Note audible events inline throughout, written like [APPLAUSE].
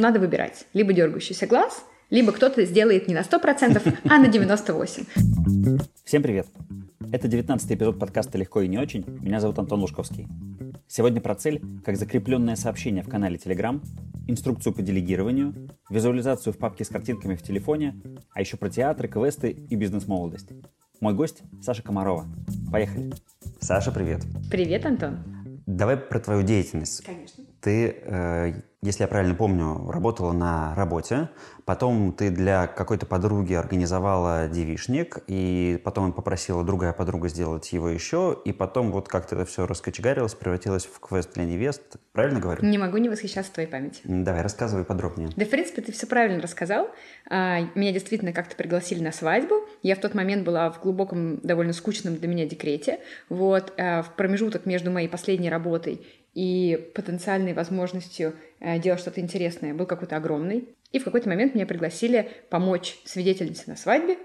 надо выбирать. Либо дергающийся глаз, либо кто-то сделает не на 100%, а на 98%. Всем привет! Это 19 эпизод подкаста «Легко и не очень». Меня зовут Антон Лужковский. Сегодня про цель, как закрепленное сообщение в канале Telegram, инструкцию по делегированию, визуализацию в папке с картинками в телефоне, а еще про театры, квесты и бизнес-молодость. Мой гость Саша Комарова. Поехали. Саша, привет. Привет, Антон. Давай про твою деятельность. Конечно. Ты, э, если я правильно помню, работала на работе, потом ты для какой-то подруги организовала девишник, и потом попросила другая подруга сделать его еще, и потом вот как-то это все раскочегарилось, превратилось в квест для невест. Правильно говорю? Не могу не восхищаться твоей памятью. Давай, рассказывай подробнее. Да, в принципе, ты все правильно рассказал. А, меня действительно как-то пригласили на свадьбу. Я в тот момент была в глубоком, довольно скучном для меня декрете. Вот, а, в промежуток между моей последней работой и потенциальной возможностью э, делать что-то интересное был какой-то огромный. И в какой-то момент меня пригласили помочь свидетельнице на свадьбе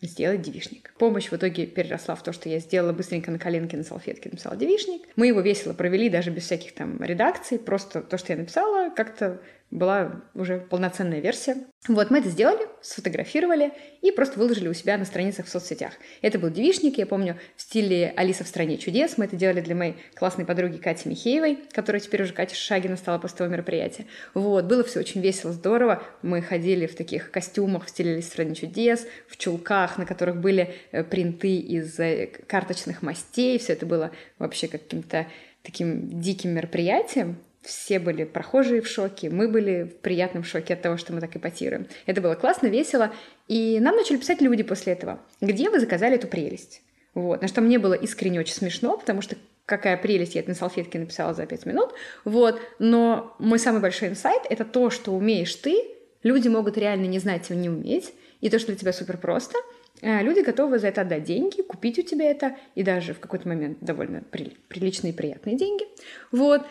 сделать девишник. Помощь в итоге переросла в то, что я сделала быстренько на коленке на салфетке, написала девишник. Мы его весело провели, даже без всяких там редакций. Просто то, что я написала, как-то была уже полноценная версия. Вот, мы это сделали, сфотографировали и просто выложили у себя на страницах в соцсетях. Это был девишник, я помню, в стиле «Алиса в стране чудес». Мы это делали для моей классной подруги Кати Михеевой, которая теперь уже Катя Шагина стала после того мероприятия. Вот, было все очень весело, здорово. Мы ходили в таких костюмах в стиле «Алиса в стране чудес», в чулках, на которых были э, принты из э, карточных мастей. Все это было вообще каким-то таким диким мероприятием все были прохожие в шоке, мы были в приятном шоке от того, что мы так ипотируем. Это было классно, весело, и нам начали писать люди после этого. Где вы заказали эту прелесть? Вот. На что мне было искренне очень смешно, потому что какая прелесть, я это на салфетке написала за пять минут, вот, но мой самый большой инсайт — это то, что умеешь ты, люди могут реально не знать и не уметь, и то, что для тебя супер просто, э, люди готовы за это отдать деньги, купить у тебя это, и даже в какой-то момент довольно приличные и приятные деньги, вот,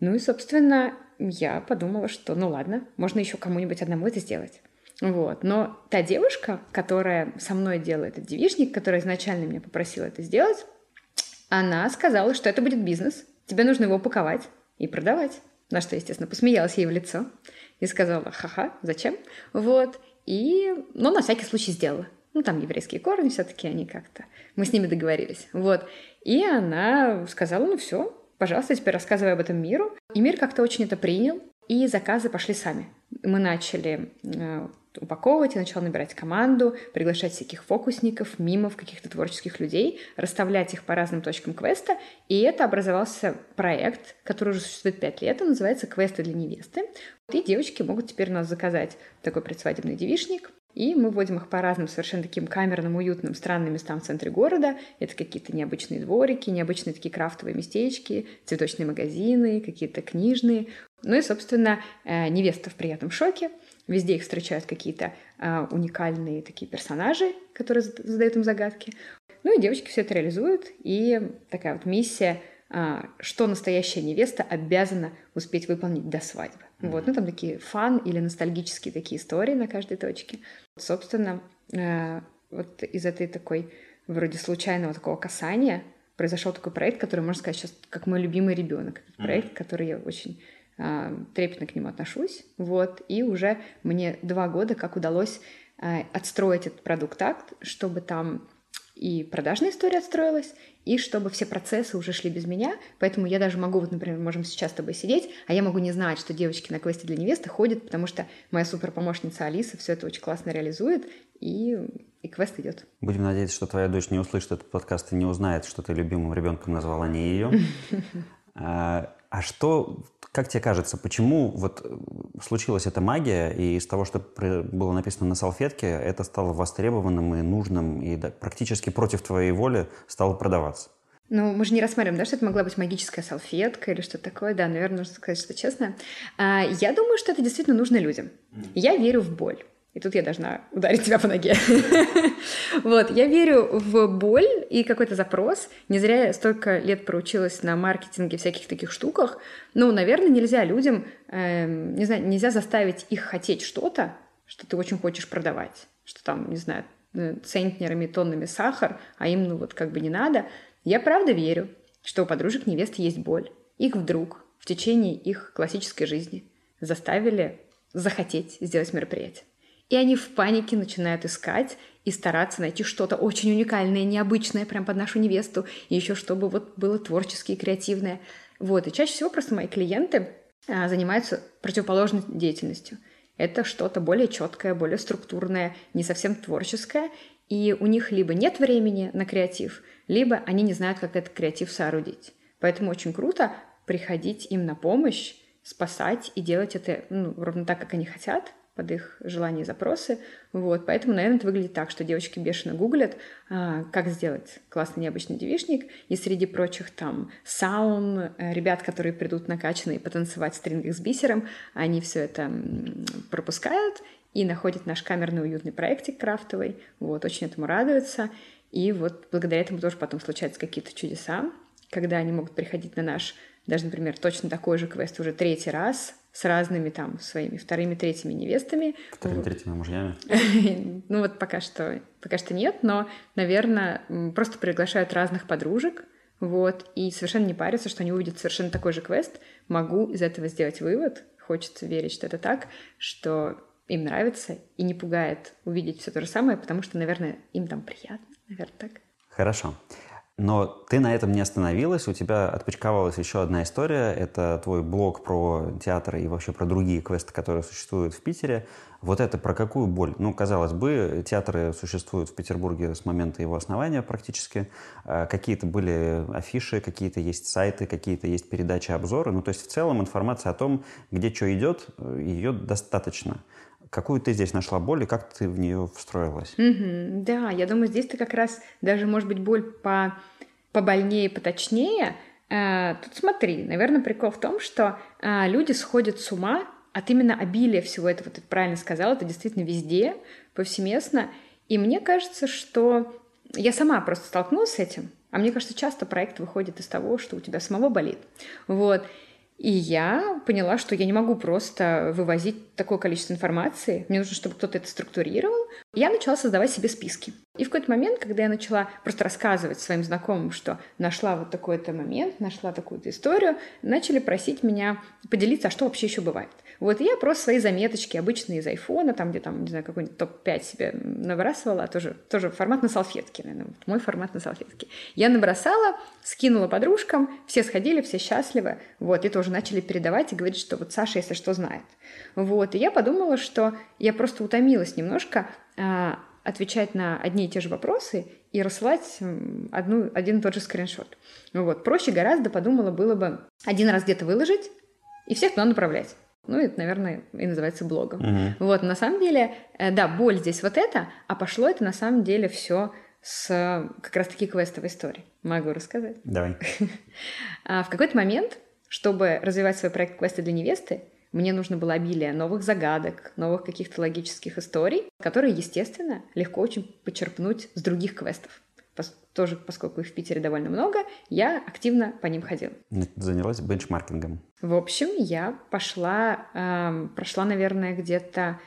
ну и, собственно, я подумала, что ну ладно, можно еще кому-нибудь одному это сделать. Вот. Но та девушка, которая со мной делает этот девичник, которая изначально меня попросила это сделать, она сказала, что это будет бизнес, тебе нужно его упаковать и продавать. На что, естественно, посмеялась ей в лицо и сказала, ха-ха, зачем? Вот. И, ну, на всякий случай сделала. Ну, там еврейские корни все-таки, они как-то... Мы с ними договорились. Вот. И она сказала, ну, все, Пожалуйста, теперь рассказывай об этом миру. И мир как-то очень это принял, и заказы пошли сами. Мы начали э, упаковывать, я начала набирать команду, приглашать всяких фокусников, мимов, каких-то творческих людей, расставлять их по разным точкам квеста, и это образовался проект, который уже существует пять лет, он называется «Квесты для невесты». И девочки могут теперь у нас заказать такой предсвадебный девишник, и мы вводим их по разным совершенно таким камерным, уютным, странным местам в центре города. Это какие-то необычные дворики, необычные такие крафтовые местечки, цветочные магазины, какие-то книжные. Ну и, собственно, э, невеста в приятном шоке. Везде их встречают какие-то э, уникальные такие персонажи, которые задают им загадки. Ну и девочки все это реализуют. И такая вот миссия а, что настоящая невеста обязана успеть выполнить до свадьбы. Вот, ну там такие фан или ностальгические такие истории на каждой точке. Собственно, э, вот из этой такой вроде случайного такого касания произошел такой проект, который, можно сказать, сейчас как мой любимый ребенок. mm-hmm. проект, который я очень э, трепетно к нему отношусь. Вот, и уже мне два года как удалось э, отстроить этот продукт так, чтобы там и продажная история отстроилась, и чтобы все процессы уже шли без меня. Поэтому я даже могу, вот, например, можем сейчас с тобой сидеть, а я могу не знать, что девочки на квесте для невесты ходят, потому что моя супер помощница Алиса все это очень классно реализует, и, и квест идет. Будем надеяться, что твоя дочь не услышит этот подкаст и не узнает, что ты любимым ребенком назвала не ее. [LAUGHS] А, а что, как тебе кажется, почему вот э, случилась эта магия, и из того, что было написано на салфетке, это стало востребованным и нужным, и практически против твоей воли стало продаваться? Ну, мы же не рассматриваем, да, что это могла быть магическая салфетка или что-то такое. Да, наверное, нужно сказать, что честно. А, я думаю, что это действительно нужно людям. Я верю в боль. И тут я должна ударить тебя по ноге. [LAUGHS] вот, я верю в боль и какой-то запрос. Не зря я столько лет проучилась на маркетинге всяких таких штуках. Ну, наверное, нельзя людям, э, не знаю, нельзя заставить их хотеть что-то, что ты очень хочешь продавать. Что там, не знаю, э, центнерами, тоннами сахар, а им, ну, вот как бы не надо. Я правда верю, что у подружек невест есть боль. Их вдруг в течение их классической жизни заставили захотеть сделать мероприятие. И они в панике начинают искать и стараться найти что-то очень уникальное, необычное прям под нашу невесту, и еще чтобы вот было творческое и креативное. Вот, и чаще всего просто мои клиенты а, занимаются противоположной деятельностью. Это что-то более четкое, более структурное, не совсем творческое, и у них либо нет времени на креатив, либо они не знают, как этот креатив соорудить. Поэтому очень круто приходить им на помощь, спасать и делать это ну, ровно так, как они хотят, под их желания и запросы. Вот, поэтому, наверное, это выглядит так, что девочки бешено гуглят, а, как сделать классный необычный девишник, и среди прочих там саун, э, ребят, которые придут накачанные потанцевать в стрингах с бисером, они все это пропускают и находят наш камерный уютный проектик крафтовый, вот, очень этому радуются, и вот благодаря этому тоже потом случаются какие-то чудеса, когда они могут приходить на наш, даже, например, точно такой же квест уже третий раз, с разными там своими вторыми, третьими невестами. Вторыми, третьими мужьями? [LAUGHS] ну вот пока что, пока что нет, но, наверное, просто приглашают разных подружек, вот, и совершенно не парятся, что они увидят совершенно такой же квест. Могу из этого сделать вывод, хочется верить, что это так, что им нравится и не пугает увидеть все то же самое, потому что, наверное, им там приятно, наверное, так. Хорошо. Но ты на этом не остановилась, у тебя отпочковалась еще одна история. Это твой блог про театр и вообще про другие квесты, которые существуют в Питере. Вот это про какую боль? Ну, казалось бы, театры существуют в Петербурге с момента его основания практически. А какие-то были афиши, какие-то есть сайты, какие-то есть передачи, обзоры. Ну, то есть в целом информация о том, где что идет, ее достаточно. Какую ты здесь нашла боль и как ты в нее встроилась? Mm-hmm. Да, я думаю, здесь ты как раз даже, может быть, боль по побольнее, поточнее. Э, тут смотри, наверное, прикол в том, что э, люди сходят с ума от именно обилия всего этого. Ты правильно сказала, это действительно везде, повсеместно. И мне кажется, что я сама просто столкнулась с этим. А мне кажется, часто проект выходит из того, что у тебя самого болит. Вот. И я поняла, что я не могу просто вывозить такое количество информации. Мне нужно, чтобы кто-то это структурировал. Я начала создавать себе списки. И в какой-то момент, когда я начала просто рассказывать своим знакомым, что нашла вот такой-то момент, нашла такую-то историю, начали просить меня поделиться, а что вообще еще бывает. Вот я просто свои заметочки, обычные из айфона, там, где там, не знаю, какой-нибудь топ-5 себе набрасывала, а тоже, тоже формат на салфетке, наверное, вот мой формат на салфетке. Я набросала, скинула подружкам, все сходили, все счастливы, вот, и тоже начали передавать и говорить, что вот Саша, если что, знает. Вот, и я подумала, что я просто утомилась немножко а, отвечать на одни и те же вопросы и рассылать одну, один и тот же скриншот. Вот. Проще гораздо, подумала, было бы один раз где-то выложить и всех туда направлять. Ну, это, наверное, и называется блогом. Угу. Вот, на самом деле, э, да, боль здесь вот это, а пошло это на самом деле все с как раз-таки квестовой истории. Могу рассказать? Давай. [LAUGHS] А, в какой-то момент, чтобы развивать свой проект «Квесты для невесты», мне нужно было обилие новых загадок, новых каких-то логических историй, которые, естественно, легко очень почерпнуть с других квестов тоже, поскольку их в Питере довольно много, я активно по ним ходила. Занялась бенчмаркингом. В общем, я пошла, э, прошла, наверное, где-то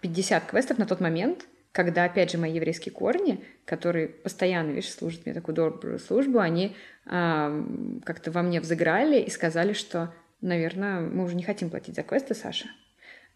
50 квестов на тот момент, когда, опять же, мои еврейские корни, которые постоянно, видишь, служат мне такую добрую службу, они э, как-то во мне взыграли и сказали, что, наверное, мы уже не хотим платить за квесты, Саша.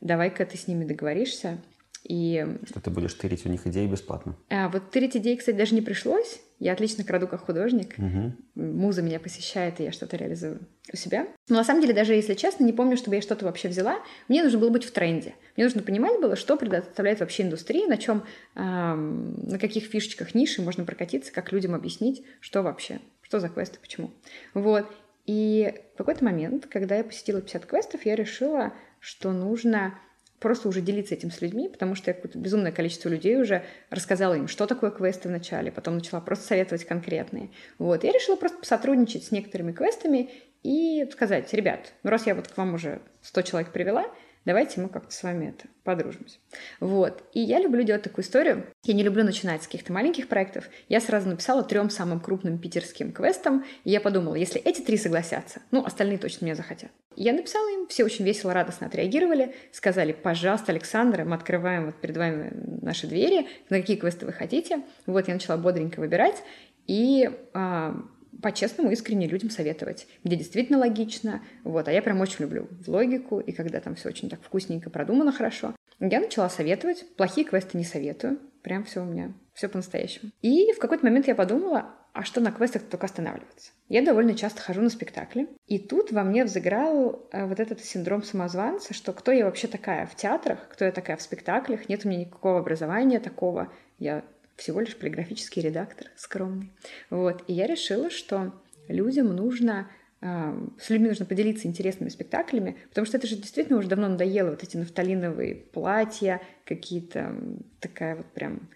Давай-ка ты с ними договоришься, и... Что ты будешь тырить у них идеи бесплатно? А, вот тырить идеи, кстати, даже не пришлось. Я отлично краду как художник. Угу. Муза меня посещает, и я что-то реализую у себя. Но на самом деле, даже если честно, не помню, чтобы я что-то вообще взяла. Мне нужно было быть в тренде. Мне нужно понимать было, что предоставляет вообще индустрия, на чем, эм, на каких фишечках ниши можно прокатиться, как людям объяснить, что вообще, что за квесты, почему. Вот. И в какой-то момент, когда я посетила 50 квестов, я решила, что нужно просто уже делиться этим с людьми, потому что я какое-то безумное количество людей уже рассказала им, что такое квесты вначале, потом начала просто советовать конкретные. Вот, я решила просто сотрудничать с некоторыми квестами и сказать, ребят, ну раз я вот к вам уже 100 человек привела, давайте мы как-то с вами это подружимся. Вот. И я люблю делать такую историю. Я не люблю начинать с каких-то маленьких проектов. Я сразу написала трем самым крупным питерским квестам, и я подумала, если эти три согласятся, ну, остальные точно меня захотят. Я написала им, все очень весело, радостно отреагировали, сказали, пожалуйста, Александра, мы открываем вот перед вами наши двери, на какие квесты вы хотите. Вот я начала бодренько выбирать, и а, по-честному, искренне людям советовать, где действительно логично, вот, а я прям очень люблю логику, и когда там все очень так вкусненько продумано хорошо, я начала советовать, плохие квесты не советую, прям все у меня, все по-настоящему. И в какой-то момент я подумала, а что на квестах только останавливаться? Я довольно часто хожу на спектакли, и тут во мне взыграл э, вот этот синдром самозванца, что кто я вообще такая в театрах, кто я такая в спектаклях, нет у меня никакого образования такого, я всего лишь полиграфический редактор скромный. Вот. И я решила, что людям нужно а, с людьми нужно поделиться интересными спектаклями, потому что это же действительно уже давно надоело, вот эти нафталиновые платья, какие-то такая вот прям,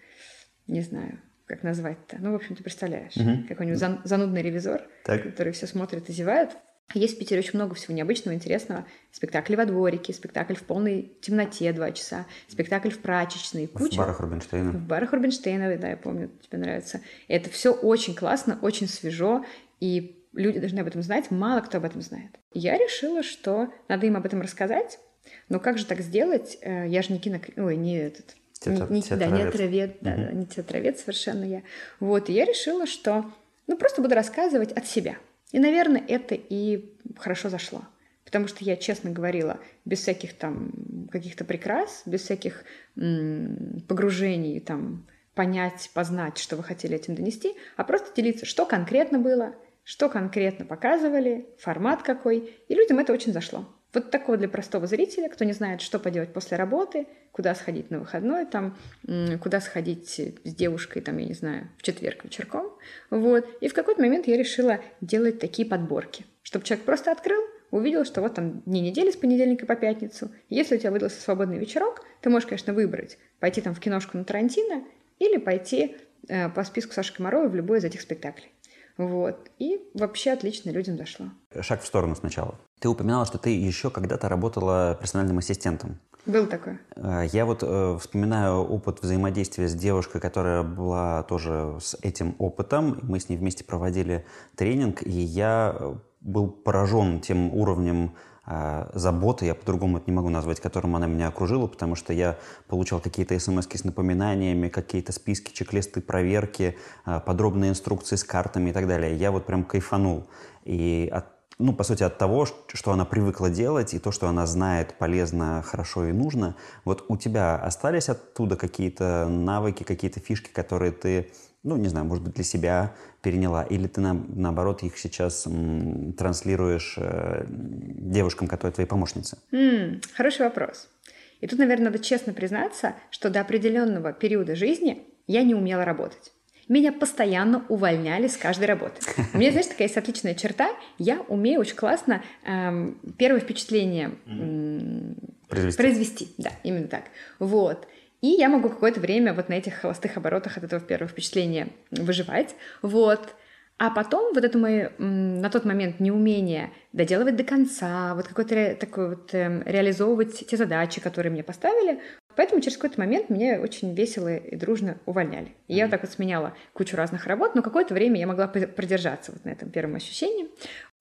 не знаю, как назвать-то. Ну, в общем, ты представляешь, угу. какой-нибудь зан- занудный ревизор, так. который все смотрит и зевает. Есть в Питере очень много всего необычного, интересного. Спектакли во дворике, спектакль в полной темноте два часа, спектакль в прачечной, куча. В барах Рубинштейна. В барах Рубинштейна, да, я помню, тебе нравится. И это все очень классно, очень свежо, и люди должны об этом знать, мало кто об этом знает. Я решила, что надо им об этом рассказать, но как же так сделать? Э, я же не кино... Ой, не этот... Театр, не, не, да, не театровед, да, угу. не театровед совершенно я. Вот, и я решила, что ну просто буду рассказывать от себя – и, наверное, это и хорошо зашло. Потому что я честно говорила, без всяких там каких-то прикрас, без всяких м- погружений, там, понять, познать, что вы хотели этим донести, а просто делиться, что конкретно было, что конкретно показывали, формат какой, и людям это очень зашло. Вот такого для простого зрителя, кто не знает, что поделать после работы, куда сходить на выходной, там, куда сходить с девушкой, там, я не знаю, в четверг вечерком. Вот. И в какой-то момент я решила делать такие подборки, чтобы человек просто открыл, увидел, что вот там дни недели с понедельника по пятницу. Если у тебя выдался свободный вечерок, ты можешь, конечно, выбрать пойти там в киношку на Тарантино или пойти э, по списку Саши Комаровой в любой из этих спектаклей. Вот. И вообще отлично людям зашло. Шаг в сторону сначала. Ты упоминала, что ты еще когда-то работала персональным ассистентом. Был такой. Э, я вот э, вспоминаю опыт взаимодействия с девушкой, которая была тоже с этим опытом. Мы с ней вместе проводили тренинг, и я э, был поражен тем уровнем заботы, я по-другому это не могу назвать, которым она меня окружила, потому что я получал какие-то смс с напоминаниями, какие-то списки, чек-листы, проверки, э, подробные инструкции с картами и так далее. Я вот прям кайфанул. И от ну, по сути, от того, что она привыкла делать, и то, что она знает полезно, хорошо и нужно. Вот у тебя остались оттуда какие-то навыки, какие-то фишки, которые ты, ну, не знаю, может быть, для себя переняла, или ты, на, наоборот, их сейчас м, транслируешь э, девушкам, которые твои помощницы? Mm, хороший вопрос. И тут, наверное, надо честно признаться, что до определенного периода жизни я не умела работать. Меня постоянно увольняли с каждой работы. У меня, знаешь, такая есть отличная черта. Я умею очень классно эм, первое впечатление эм, произвести. произвести. Да, именно так. Вот. И я могу какое-то время вот на этих холостых оборотах от этого первого впечатления выживать. Вот. А потом вот это мое на тот момент неумение доделывать до конца, вот какой-то такой вот э, реализовывать те задачи, которые мне поставили, Поэтому через какой-то момент меня очень весело и дружно увольняли. И я вот так вот сменяла кучу разных работ, но какое-то время я могла продержаться вот на этом первом ощущении.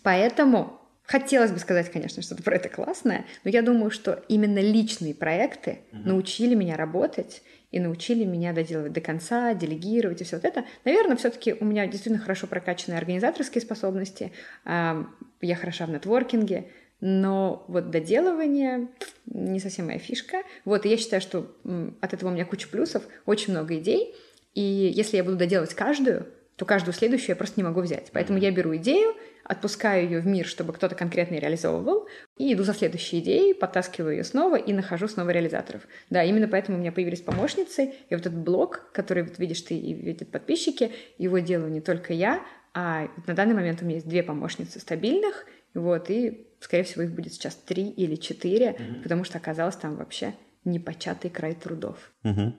Поэтому хотелось бы сказать, конечно, что-то про это классное, но я думаю, что именно личные проекты mm-hmm. научили меня работать и научили меня доделывать до конца, делегировать и все вот это. Наверное, все-таки у меня действительно хорошо прокачанные организаторские способности, я хороша в нетворкинге, но вот доделывание не совсем моя фишка. Вот, и я считаю, что от этого у меня куча плюсов, очень много идей, и если я буду доделывать каждую, то каждую следующую я просто не могу взять. Поэтому я беру идею, отпускаю ее в мир, чтобы кто-то конкретно реализовывал, и иду за следующей идеей, подтаскиваю ее снова и нахожу снова реализаторов. Да, именно поэтому у меня появились помощницы, и вот этот блог, который, вот видишь ты и видят подписчики, его делаю не только я, а на данный момент у меня есть две помощницы стабильных, вот, и Скорее всего, их будет сейчас три или четыре, угу. потому что оказалось там вообще непочатый край трудов. Угу.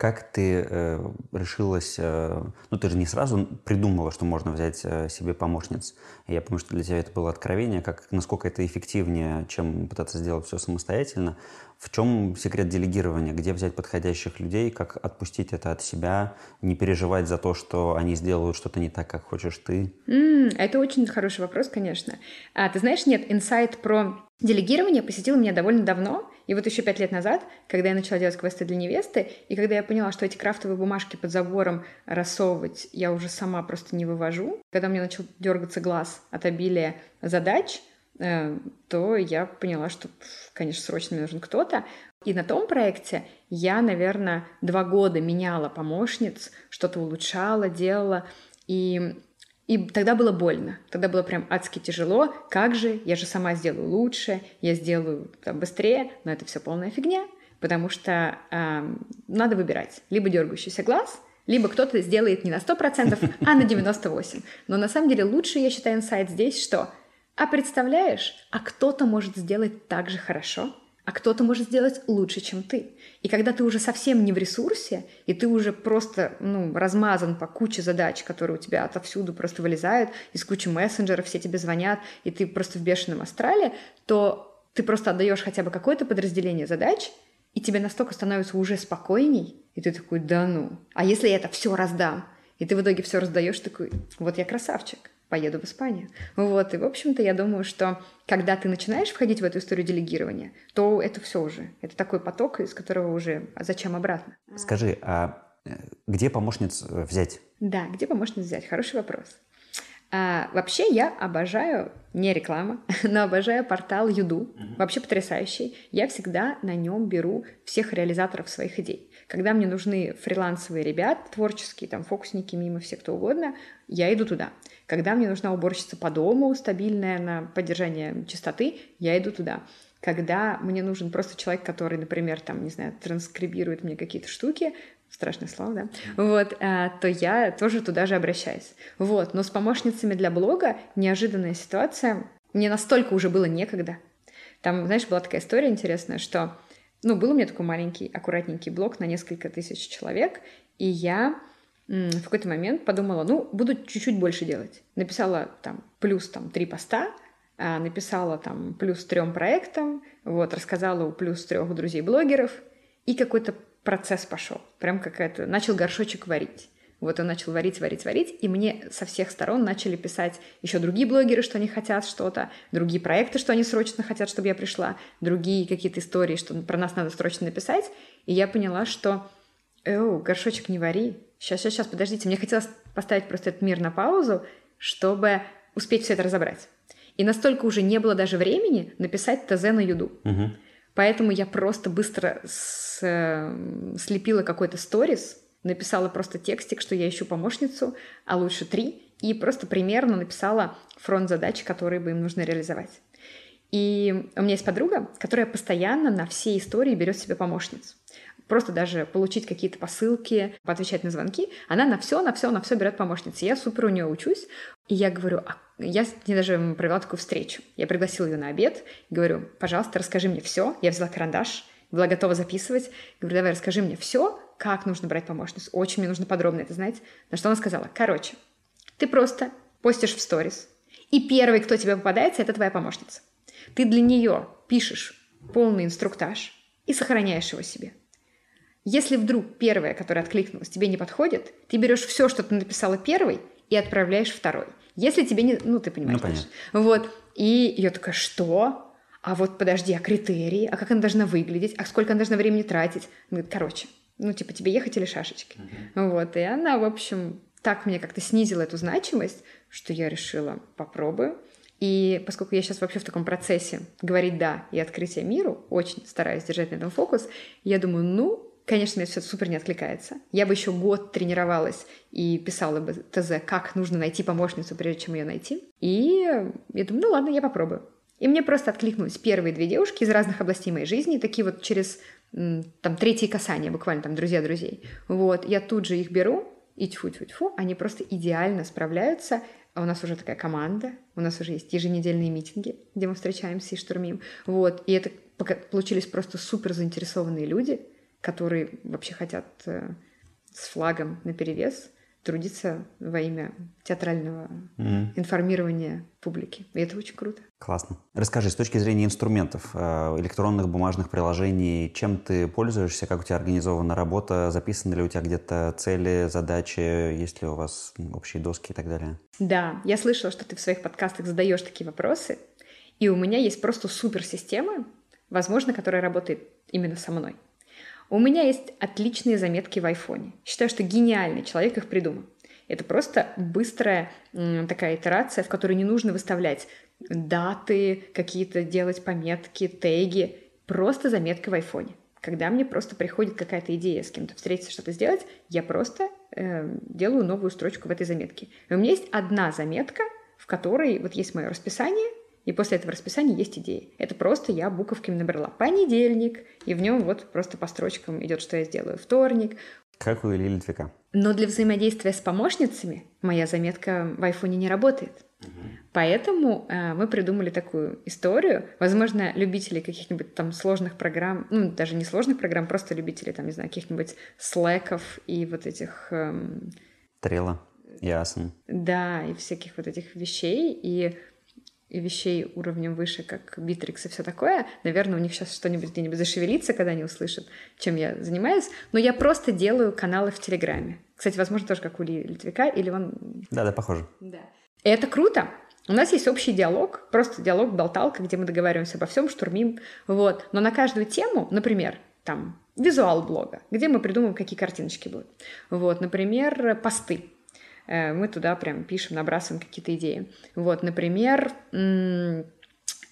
Как ты э, решилась, э, ну ты же не сразу придумала, что можно взять э, себе помощниц. Я помню, что для тебя это было откровение, как, насколько это эффективнее, чем пытаться сделать все самостоятельно. В чем секрет делегирования? Где взять подходящих людей? Как отпустить это от себя? Не переживать за то, что они сделают что-то не так, как хочешь ты? Mm, это очень хороший вопрос, конечно. А, ты знаешь, нет, инсайт про Делегирование посетило меня довольно давно, и вот еще пять лет назад, когда я начала делать квесты для невесты, и когда я поняла, что эти крафтовые бумажки под забором рассовывать я уже сама просто не вывожу, когда у меня начал дергаться глаз от обилия задач, то я поняла, что, конечно, срочно мне нужен кто-то. И на том проекте я, наверное, два года меняла помощниц, что-то улучшала, делала. И и тогда было больно, тогда было прям адски тяжело. Как же, я же сама сделаю лучше, я сделаю там, быстрее, но это все полная фигня, потому что э, надо выбирать. Либо дергающийся глаз, либо кто-то сделает не на 100%, а на 98%. Но на самом деле лучше, я считаю, инсайт здесь, что а представляешь, а кто-то может сделать так же хорошо, а кто-то может сделать лучше, чем ты. И когда ты уже совсем не в ресурсе, и ты уже просто ну, размазан по куче задач, которые у тебя отовсюду просто вылезают, из кучи мессенджеров все тебе звонят, и ты просто в бешеном астрале, то ты просто отдаешь хотя бы какое-то подразделение задач, и тебе настолько становится уже спокойней, и ты такой, да ну, а если я это все раздам? И ты в итоге все раздаешь, такой, вот я красавчик поеду в Испанию. Вот, и, в общем-то, я думаю, что когда ты начинаешь входить в эту историю делегирования, то это все уже, это такой поток, из которого уже, а зачем обратно? Скажи, а э, где помощниц э, взять? Да, где помощниц взять? Хороший вопрос. А, вообще я обожаю, не реклама, [LAUGHS] но обожаю портал Юду. Uh-huh. Вообще потрясающий. Я всегда на нем беру всех реализаторов своих идей. Когда мне нужны фрилансовые ребята, творческие, там, фокусники, мимо, все кто угодно, я иду туда. Когда мне нужна уборщица по дому, стабильная на поддержание чистоты, я иду туда. Когда мне нужен просто человек, который, например, там, не знаю, транскрибирует мне какие-то штуки, страшное слово, да, вот, а, то я тоже туда же обращаюсь. Вот, но с помощницами для блога неожиданная ситуация. Мне настолько уже было некогда. Там, знаешь, была такая история интересная, что, ну, был у меня такой маленький, аккуратненький блог на несколько тысяч человек, и я в какой-то момент подумала, ну, буду чуть-чуть больше делать. Написала там плюс там три поста, а, написала там плюс трем проектам, вот, рассказала у плюс трех друзей-блогеров, и какой-то процесс пошел. Прям какая-то... Начал горшочек варить. Вот он начал варить, варить, варить, и мне со всех сторон начали писать еще другие блогеры, что они хотят что-то, другие проекты, что они срочно хотят, чтобы я пришла, другие какие-то истории, что про нас надо срочно написать. И я поняла, что Эу, горшочек не вари. Сейчас, сейчас, сейчас, подождите. Мне хотелось поставить просто этот мир на паузу, чтобы успеть все это разобрать. И настолько уже не было даже времени написать ТЗ на юду. Угу. Поэтому я просто быстро с, э, слепила какой-то сторис, написала просто текстик, что я ищу помощницу, а лучше три, и просто примерно написала фронт задач, которые бы им нужно реализовать. И у меня есть подруга, которая постоянно на все истории берет себе помощницу просто даже получить какие-то посылки, поотвечать на звонки, она на все, на все, на все берет помощницу. Я супер у нее учусь, и я говорю, а я с ней даже провела такую встречу. Я пригласила ее на обед, говорю, пожалуйста, расскажи мне все. Я взяла карандаш, была готова записывать. Говорю, давай расскажи мне все, как нужно брать помощницу. Очень мне нужно подробно это знать. На что она сказала, короче, ты просто постишь в сторис, и первый, кто тебе попадается, это твоя помощница. Ты для нее пишешь полный инструктаж и сохраняешь его себе. Если вдруг первое, которое откликнулось, тебе не подходит, ты берешь все, что ты написала первый, и отправляешь второй. Если тебе не... Ну, ты понимаешь. Ну, понятно. Вот. И я такая, что? А вот подожди, а критерии? А как она должна выглядеть? А сколько она должна времени тратить? Она говорит, короче, ну, типа, тебе ехать или шашечки? Uh-huh. Вот. И она, в общем, так мне как-то снизила эту значимость, что я решила, попробую. И поскольку я сейчас вообще в таком процессе говорить «да» и открытия миру, очень стараюсь держать на этом фокус, я думаю, ну, Конечно, мне все супер не откликается. Я бы еще год тренировалась и писала бы ТЗ, как нужно найти помощницу, прежде чем ее найти. И я думаю, ну ладно, я попробую. И мне просто откликнулись первые две девушки из разных областей моей жизни, такие вот через там третье касание, буквально там друзья друзей. Вот, я тут же их беру, и тьфу-тьфу-тьфу, они просто идеально справляются. А у нас уже такая команда, у нас уже есть еженедельные митинги, где мы встречаемся и штурмим. Вот, и это получились просто супер заинтересованные люди, которые вообще хотят э, с флагом на перевес трудиться во имя театрального mm-hmm. информирования публики. И это очень круто. Классно. Расскажи, с точки зрения инструментов, э, электронных бумажных приложений, чем ты пользуешься, как у тебя организована работа, записаны ли у тебя где-то цели, задачи, есть ли у вас общие доски и так далее? Да, я слышала, что ты в своих подкастах задаешь такие вопросы, И у меня есть просто суперсистема, возможно, которая работает именно со мной. У меня есть отличные заметки в айфоне. Считаю, что гениальный человек их придумал. Это просто быстрая такая итерация, в которой не нужно выставлять даты, какие-то делать пометки, теги. Просто заметка в айфоне. Когда мне просто приходит какая-то идея с кем-то встретиться, что-то сделать, я просто э, делаю новую строчку в этой заметке. И у меня есть одна заметка, в которой вот есть мое расписание, и после этого расписания есть идеи. Это просто я буковками набрала понедельник, и в нем вот просто по строчкам идет, что я сделаю. Вторник. Как у Ильи Литвика. Но для взаимодействия с помощницами моя заметка в айфоне не работает. Угу. Поэтому э, мы придумали такую историю. Возможно, любители каких-нибудь там сложных программ, ну, даже не сложных программ, просто любители, там, не знаю, каких-нибудь слэков и вот этих... Эм... Trello, ясно. Да, и всяких вот этих вещей. И и вещей уровнем выше, как Битрикс и все такое. Наверное, у них сейчас что-нибудь где-нибудь зашевелится, когда они услышат, чем я занимаюсь. Но я просто делаю каналы в Телеграме. Кстати, возможно, тоже как у Литвика, или он... Да, да, похоже. Да. И это круто. У нас есть общий диалог, просто диалог-болталка, где мы договариваемся обо всем, штурмим. Вот. Но на каждую тему, например, там, визуал блога, где мы придумываем, какие картиночки будут. Вот, например, посты мы туда прям пишем, набрасываем какие-то идеи. Вот, например,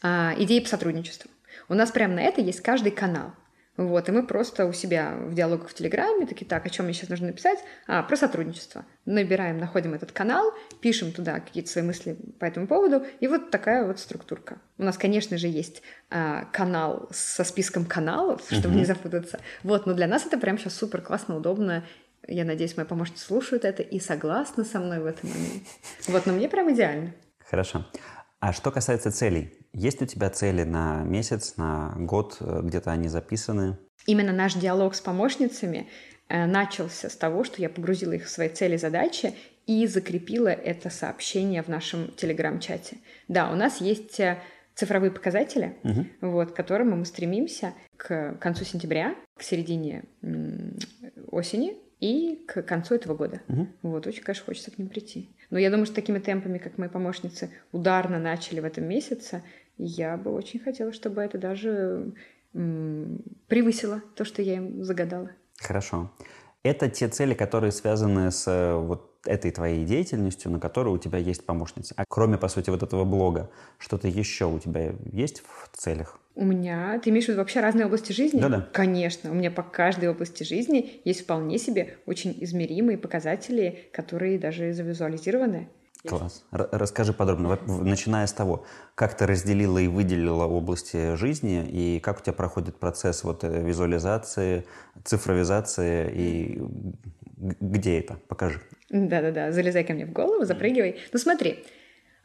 а, идеи по сотрудничеству. У нас прямо на это есть каждый канал. Вот, и мы просто у себя в диалогах в Телеграме такие, так, о чем мне сейчас нужно написать? А, про сотрудничество. Набираем, находим этот канал, пишем туда какие-то свои мысли по этому поводу, и вот такая вот структурка. У нас, конечно же, есть а, канал со списком каналов, чтобы uh-huh. не запутаться. Вот, но для нас это прям сейчас супер классно, удобно, я надеюсь, мои помощницы слушают это и согласны со мной в этом моменте. Вот, но мне прям идеально. Хорошо. А что касается целей, есть у тебя цели на месяц, на год, э, где-то они записаны? Именно наш диалог с помощницами э, начался с того, что я погрузила их в свои цели, задачи и закрепила это сообщение в нашем телеграм-чате. Да, у нас есть э, цифровые показатели, угу. вот, к которым мы стремимся к концу сентября, к середине осени и к концу этого года. Угу. Вот, очень, конечно, хочется к ним прийти. Но я думаю, что такими темпами, как мои помощницы ударно начали в этом месяце, я бы очень хотела, чтобы это даже м- превысило то, что я им загадала. Хорошо. Это те цели, которые связаны с э, вот этой твоей деятельностью, на которую у тебя есть помощница. А кроме, по сути, вот этого блога, что-то еще у тебя есть в целях? У меня... Ты имеешь в виду вообще разные области жизни? Да-да. Конечно. У меня по каждой области жизни есть вполне себе очень измеримые показатели, которые даже завизуализированы. Класс. Р- расскажи подробно, начиная с того, как ты разделила и выделила области жизни, и как у тебя проходит процесс вот э, визуализации, цифровизации, и где это? Покажи. Да-да-да, залезай ко мне в голову, запрыгивай. Ну смотри,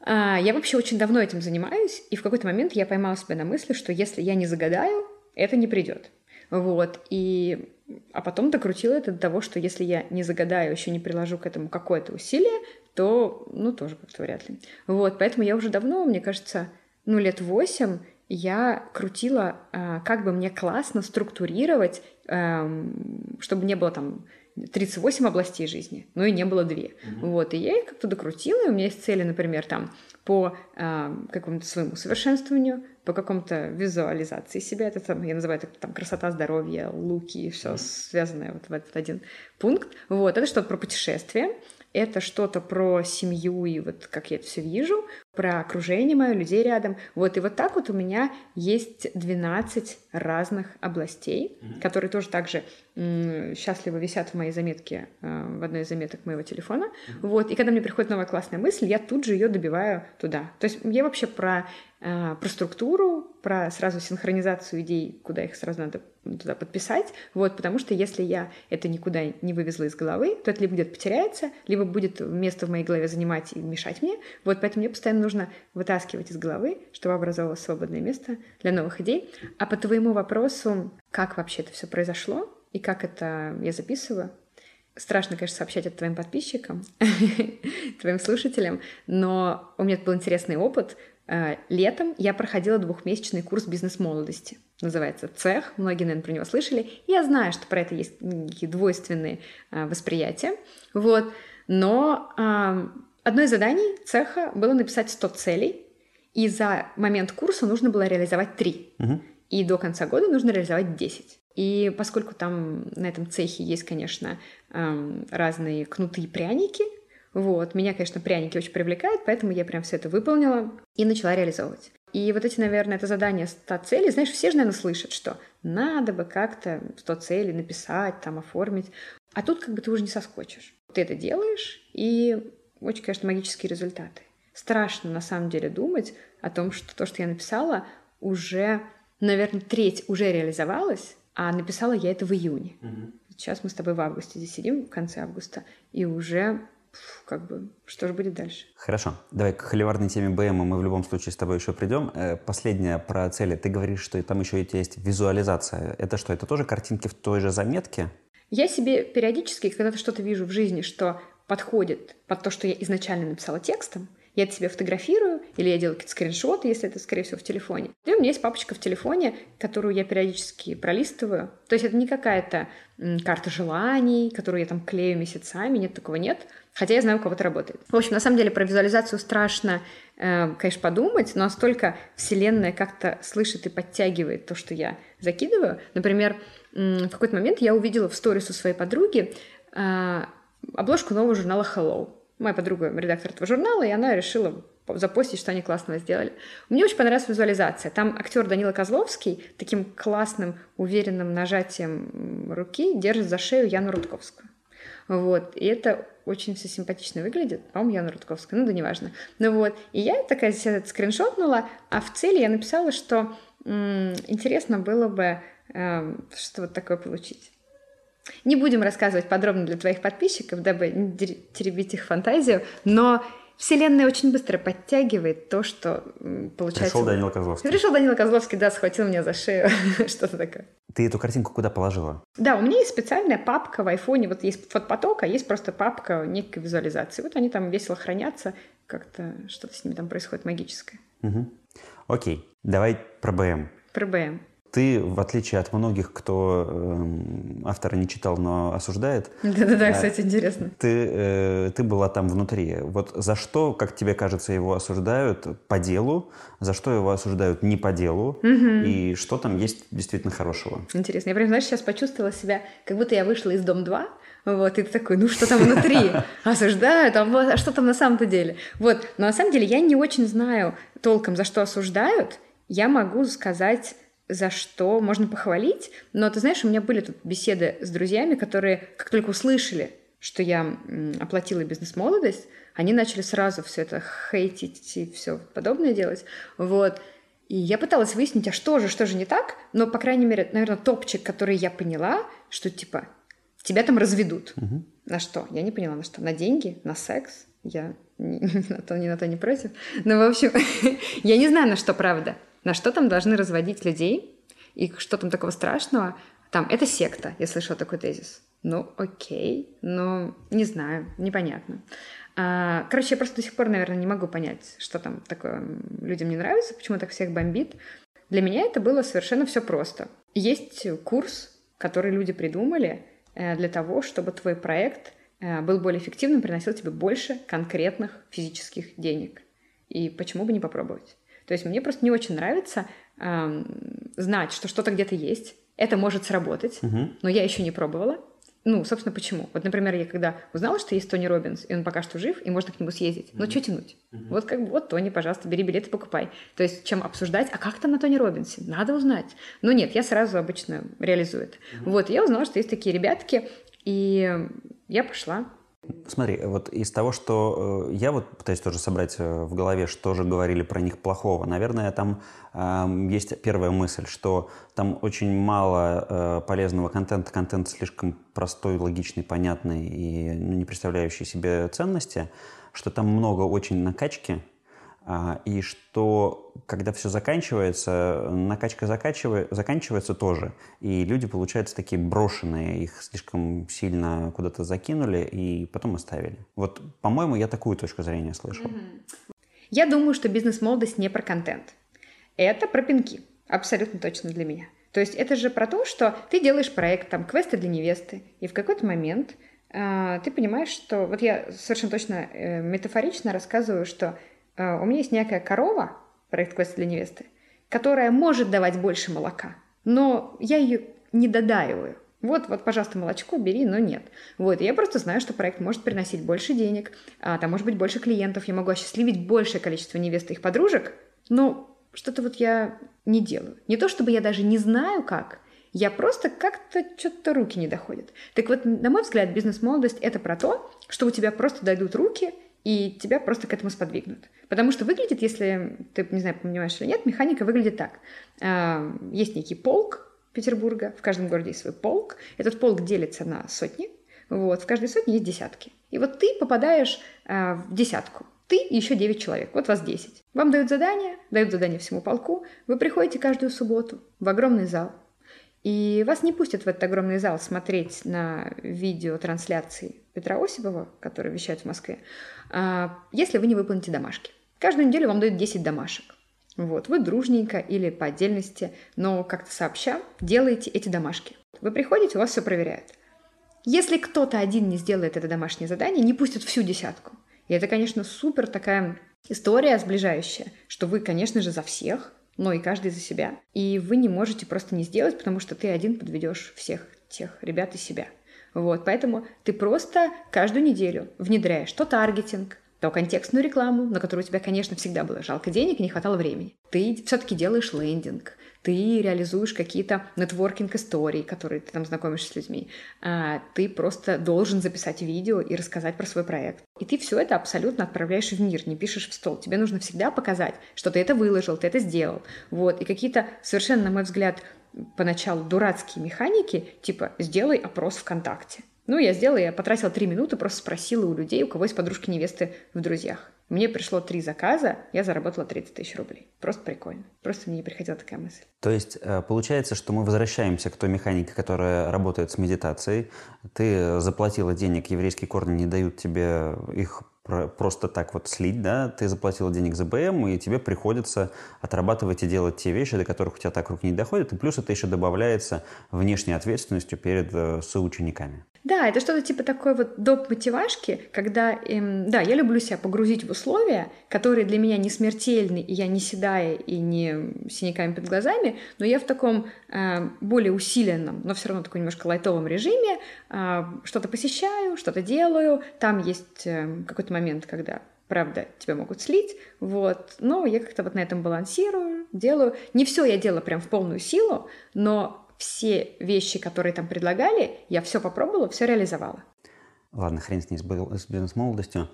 а, я вообще очень давно этим занимаюсь, и в какой-то момент я поймала себя на мысли, что если я не загадаю, это не придет. Вот, и... А потом докрутила это до того, что если я не загадаю, еще не приложу к этому какое-то усилие, то, ну, тоже как-то вряд ли. Вот, поэтому я уже давно, мне кажется, ну, лет восемь я крутила, а, как бы мне классно структурировать, чтобы не было там 38 областей жизни, но и не было две. Mm-hmm. Вот, и я их как-то докрутила, и у меня есть цели, например, там, по э, какому-то своему совершенствованию, по какому-то визуализации себя, это там, я называю это там красота, здоровье, луки, все mm-hmm. связанное вот в этот один пункт. Вот, это что-то про путешествие, это что-то про семью и вот как я это все вижу, про окружение мое, людей рядом. Вот, и вот так вот у меня есть 12 разных областей, mm-hmm. которые тоже также м- счастливо висят в моей заметке, э, в одной из заметок моего телефона. Mm-hmm. Вот, и когда мне приходит новая классная мысль, я тут же ее добиваю туда. То есть я вообще про, э, про структуру, про сразу синхронизацию идей, куда их сразу надо туда подписать, вот, потому что если я это никуда не вывезла из головы, то это либо где-то потеряется, либо будет место в моей голове занимать и мешать мне, вот, поэтому мне постоянно нужно вытаскивать из головы, чтобы образовалось свободное место для новых идей. А по твоему вопросу, как вообще это все произошло и как это я записываю, Страшно, конечно, сообщать это твоим подписчикам, [LAUGHS] твоим слушателям, но у меня был интересный опыт. Э, летом я проходила двухмесячный курс бизнес-молодости. Называется «Цех». Многие, наверное, про него слышали. Я знаю, что про это есть такие двойственные э, восприятия. Вот. Но одно из заданий цеха было написать 100 целей И за момент курса нужно было реализовать три. Мгм. И до конца года нужно реализовать 10. И поскольку там на этом цехе есть, конечно, эм, разные кнуты и пряники, вот, меня, конечно, пряники очень привлекают, поэтому я прям все это выполнила и начала реализовывать. И вот эти, наверное, это задание 100 целей, знаешь, все же, наверное, слышат, что надо бы как-то 100 целей написать, там, оформить. А тут как бы ты уже не соскочишь. Ты это делаешь, и очень, конечно, магические результаты. Страшно, на самом деле, думать о том, что то, что я написала, уже, наверное, треть уже реализовалась, а написала я это в июне. Сейчас мы с тобой в августе здесь сидим, в конце августа, и уже как бы, что же будет дальше? Хорошо. Давай к холиварной теме БМ мы в любом случае с тобой еще придем. Э, Последнее про цели. Ты говоришь, что там еще есть визуализация. Это что? Это тоже картинки в той же заметке? Я себе периодически, когда-то что-то вижу в жизни, что подходит под то, что я изначально написала текстом, я это себе фотографирую, или я делаю какие-то скриншоты, если это, скорее всего, в телефоне. И у меня есть папочка в телефоне, которую я периодически пролистываю. То есть это не какая-то карта желаний, которую я там клею месяцами, нет, такого нет. Хотя я знаю, у кого это работает. В общем, на самом деле про визуализацию страшно, э, конечно, подумать, но настолько Вселенная как-то слышит и подтягивает то, что я закидываю. Например, в какой-то момент я увидела в сторис у своей подруги э, обложку нового журнала Hello. Моя подруга редактор этого журнала, и она решила запостить, что они классного сделали. Мне очень понравилась визуализация. Там актер Данила Козловский таким классным, уверенным нажатием руки держит за шею Яну Рудковскую. Вот. И это очень все симпатично выглядит. По-моему, Яна Рудковская, ну да неважно. Ну вот. И я такая себе это скриншотнула, а в цели я написала, что м, интересно было бы эм, что вот такое получить. Не будем рассказывать подробно для твоих подписчиков, дабы не теребить их фантазию, но Вселенная очень быстро подтягивает то, что получается... Пришел Данила Козловский. Пришел Данила Козловский, да, схватил меня за шею, [LAUGHS] что-то такое. Ты эту картинку куда положила? Да, у меня есть специальная папка в айфоне, вот есть фотопоток, а есть просто папка некой визуализации. Вот они там весело хранятся, как-то что-то с ними там происходит магическое. Мгм. Окей, давай про БМ. Про БМ. Ты, в отличие от многих, кто эм, автора не читал, но осуждает, Да-да-да, Да. кстати, интересно. ты, э, ты была там внутри. Вот за что, как тебе кажется, его осуждают по делу, за что его осуждают не по делу, и что там есть действительно хорошего? Интересно. Я прям, знаешь, сейчас почувствовала себя, как будто я вышла из Дом 2, вот, и ты такой, ну что там внутри? Осуждают, а вот, а что там на самом-то деле? Вот, но на самом деле я не очень знаю толком, за что осуждают. Я могу сказать, за что можно похвалить, но ты знаешь, у меня были тут беседы с друзьями, которые, как только услышали, что я оплатила бизнес-молодость, они начали сразу все это хейтить и все подобное делать. Вот. И я пыталась выяснить, а что же, что же не так, но, по крайней мере, наверное, топчик, который я поняла, что, типа, тебя там разведут. На что? Я не поняла, на что. На деньги? На секс? Я [LAUGHS] ни, на то, ни на то не против. Ну, в общем, [LAUGHS] я не знаю, на что правда. На что там должны разводить людей и что там такого страшного. Там, это секта, я слышала такой тезис. Ну, окей, но не знаю, непонятно. А, короче, я просто до сих пор, наверное, не могу понять, что там такое людям не нравится, почему так всех бомбит. Для меня это было совершенно все просто. Есть курс, который люди придумали э, для того, чтобы твой проект э, был более эффективным, приносил тебе больше конкретных физических денег. И почему бы не попробовать? То есть мне просто не очень нравится эм, знать, что что-то где-то есть. Это может сработать, но я еще не пробовала. Ну, собственно, почему? Вот, например, я когда узнала, что есть Тони Робинс, и он пока что жив, и можно к нему съездить. Ну, что тянуть? Вот как бы, вот Тони, пожалуйста, бери билеты, покупай. То есть, чем обсуждать, а как там на Тони Робинсе? Надо узнать. Но нет, я сразу обычно реализую это. Вот, я узнала, что есть такие ребятки, и я пошла. Смотри, вот из того, что э, я вот пытаюсь тоже собрать э, в голове, что же говорили про них плохого, наверное, там эм, есть первая мысль, что там очень мало э, полезного контента, контент слишком простой, логичный, понятный и ну, не представляющий себе ценности, что там много очень накачки, и что когда все заканчивается, накачка заканчивает, заканчивается тоже, и люди, получаются такие брошенные, их слишком сильно куда-то закинули и потом оставили. Вот, по-моему, я такую точку зрения слышал. Я думаю, что бизнес-молодость не про контент. Это про пинки. Абсолютно точно для меня. То есть это же про то, что ты делаешь проект, там, квесты для невесты, и в какой-то момент э, ты понимаешь, что... Вот я совершенно точно э, метафорично рассказываю, что у меня есть некая корова, проект «Квест для невесты», которая может давать больше молока, но я ее не додаиваю. Вот, вот, пожалуйста, молочко бери, но нет. Вот, я просто знаю, что проект может приносить больше денег, а, там может быть больше клиентов, я могу осчастливить большее количество невест и их подружек, но что-то вот я не делаю. Не то, чтобы я даже не знаю как, я просто как-то что-то руки не доходят. Так вот, на мой взгляд, бизнес-молодость — это про то, что у тебя просто дойдут руки, и тебя просто к этому сподвигнут. Потому что выглядит, если ты, не знаю, понимаешь или нет, механика выглядит так. А, есть некий полк, Петербурга. В каждом городе есть свой полк. Этот полк делится на сотни. Вот, в каждой сотне есть десятки. И вот ты попадаешь э, в десятку. Ты и еще 9 человек. Вот вас 10. Вам дают задание, дают задание всему полку. Вы приходите каждую субботу в огромный зал. И вас не пустят в этот огромный зал смотреть на видеотрансляции Петра Осипова, который вещает в Москве, а, если вы не выполните домашки. Каждую неделю вам дают 10 домашек. Вот, вы дружненько или по отдельности, но как-то сообща делаете эти домашки. Вы приходите, у вас все проверяют. Если кто-то один не сделает это домашнее задание, не пустят всю десятку. И это, конечно, супер такая история сближающая, что вы, конечно же, за всех, но и каждый за себя. И вы не можете просто не сделать, потому что ты один подведешь всех тех ребят и себя. Вот, поэтому ты просто каждую неделю внедряешь то таргетинг, то контекстную рекламу, на которую у тебя, конечно, всегда было жалко денег и не хватало времени. Ты все-таки делаешь лендинг, ты реализуешь какие-то нетворкинг-истории, которые ты там знакомишься с людьми. А, ты просто должен записать видео и рассказать про свой проект. И ты все это абсолютно отправляешь в мир, не пишешь в стол. Тебе нужно всегда показать, что ты это выложил, ты это сделал. Вот. И какие-то совершенно, на мой взгляд, поначалу дурацкие механики, типа «сделай опрос ВКонтакте». Ну, я сделала, я потратила три минуты, просто спросила у людей, у кого есть подружки невесты в друзьях. Мне пришло три заказа, я заработала 30 тысяч рублей. Просто прикольно. Просто мне не приходила такая мысль. То есть э, получается, что мы возвращаемся к той механике, которая работает с медитацией. Ты заплатила денег, еврейские корни не дают тебе их просто так вот слить, да, ты заплатила денег за БМ, и тебе приходится отрабатывать и делать те вещи, до которых у тебя так руки не доходят, и плюс это еще добавляется внешней ответственностью перед э, соучениками. Да, это что-то типа такой вот доп. мотивашки, когда, эм, да, я люблю себя погрузить в условия, которые для меня не смертельны, и я не седая и не синяками под глазами, но я в таком э, более усиленном, но все равно такой немножко лайтовом режиме э, что-то посещаю, что-то делаю, там есть э, какой-то момент, когда правда, тебя могут слить, вот, но я как-то вот на этом балансирую, делаю. Не все я делаю прям в полную силу, но все вещи, которые там предлагали, я все попробовала, все реализовала. Ладно, хрен с ней, с бизнес-молодостью.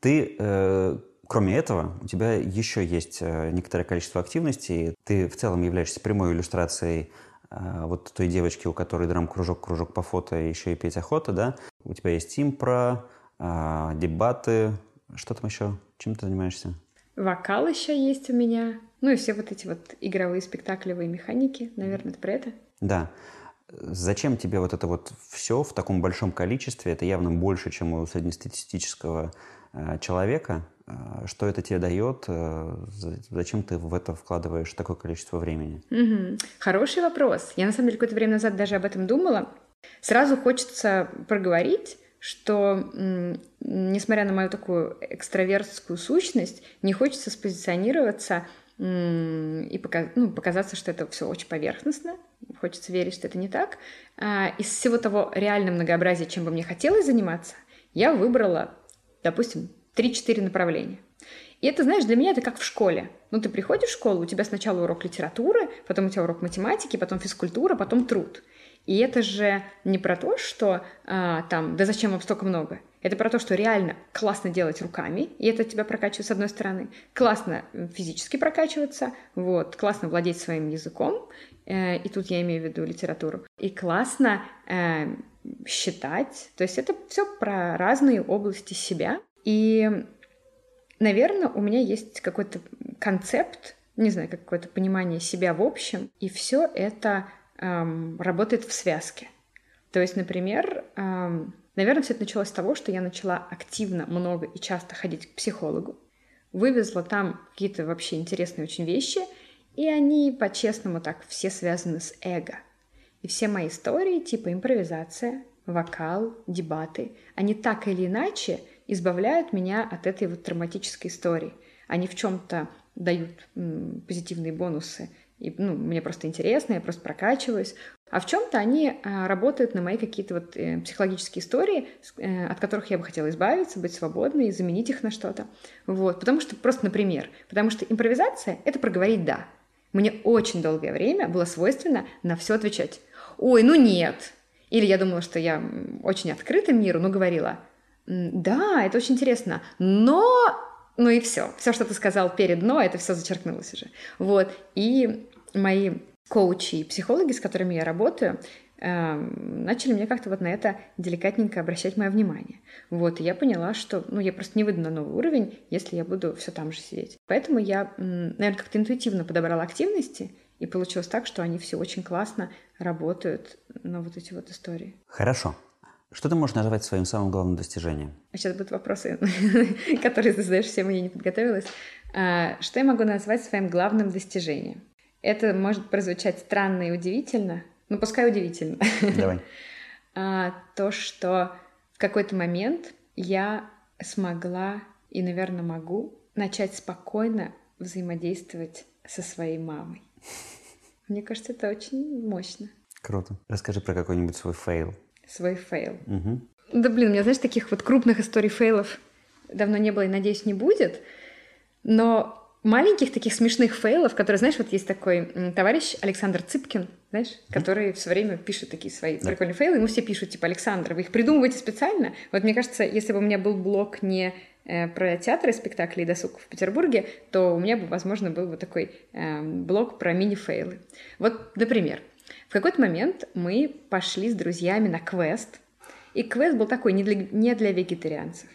Ты, э, кроме этого, у тебя еще есть э, некоторое количество активностей. Ты в целом являешься прямой иллюстрацией э, вот той девочки, у которой драм-кружок, кружок по фото, еще и петь охота, да? У тебя есть импро, э, дебаты. Что там еще? Чем ты занимаешься? Вокал еще есть у меня. Ну и все вот эти вот игровые спектаклевые механики. Наверное, это про это. Да. Зачем тебе вот это вот все в таком большом количестве? Это явно больше, чем у среднестатистического э, человека. Э, что это тебе дает? Э, зачем ты в это вкладываешь такое количество времени? Угу. Хороший вопрос. Я на самом деле какое-то время назад даже об этом думала. Сразу хочется проговорить, что несмотря на мою такую экстравертскую сущность, не хочется спозиционироваться и показ, ну, показаться, что это все очень поверхностно. Хочется верить, что это не так. А, из всего того реально многообразия, чем бы мне хотелось заниматься, я выбрала, допустим, 3-4 направления. И это, знаешь, для меня это как в школе. Ну, ты приходишь в школу, у тебя сначала урок литературы, потом у тебя урок математики, потом физкультура, потом труд. И это же не про то, что а, там, да зачем вам столько много? Это про то, что реально классно делать руками, и это тебя прокачивает с одной стороны. Классно физически прокачиваться, вот, классно владеть своим языком, э, и тут я имею в виду литературу. И классно э, считать, то есть это все про разные области себя. И, наверное, у меня есть какой-то концепт, не знаю, какое-то понимание себя в общем, и все это эм, работает в связке. То есть, например, эм, Наверное, все это началось с того, что я начала активно, много и часто ходить к психологу. Вывезла там какие-то вообще интересные очень вещи, и они, по-честному, так все связаны с эго. И все мои истории, типа импровизация, вокал, дебаты, они так или иначе избавляют меня от этой вот травматической истории. Они в чем-то дают позитивные бонусы, и ну, мне просто интересно, я просто прокачиваюсь. А в чем-то они а, работают на мои какие-то вот э, психологические истории, э, от которых я бы хотела избавиться, быть свободной, заменить их на что-то. Вот, потому что просто, например, потому что импровизация — это проговорить «да». Мне очень долгое время было свойственно на все отвечать. «Ой, ну нет!» Или я думала, что я очень открыта миру, но говорила «Да, это очень интересно, но ну и все. Все, что ты сказал перед «но», это все зачеркнулось уже. Вот. И мои коучи и психологи, с которыми я работаю, эм, начали мне как-то вот на это деликатненько обращать мое внимание. Вот, и я поняла, что, ну, я просто не выйду на новый уровень, если я буду все там же сидеть. Поэтому я, наверное, как-то интуитивно подобрала активности, и получилось так, что они все очень классно работают на вот эти вот истории. Хорошо. Что ты можешь назвать своим самым главным достижением? Сейчас будут вопросы, [LAUGHS] которые ты задаешь всем, я не подготовилась. А, что я могу назвать своим главным достижением? Это может прозвучать странно и удивительно, но пускай удивительно. Давай. [LAUGHS] А, то, что в какой-то момент я смогла и, наверное, могу начать спокойно взаимодействовать со своей мамой. [LAUGHS] Мне кажется, это очень мощно. Круто. Расскажи про какой-нибудь свой фейл свой фейл. Угу. Да блин, у меня, знаешь, таких вот крупных историй фейлов давно не было и, надеюсь, не будет. Но маленьких таких смешных фейлов, которые, знаешь, вот есть такой товарищ Александр Цыпкин, знаешь, mm-hmm. который все время пишет такие свои да. прикольные фейлы, ему все пишут, типа, Александр, вы их придумываете специально? Вот мне кажется, если бы у меня был блог не э, про театры, спектакли и досуг в Петербурге, то у меня бы, возможно, был вот такой э, блог про мини-фейлы. Вот, например, какой-то момент мы пошли с друзьями на квест, и квест был такой не для, не для вегетарианцев.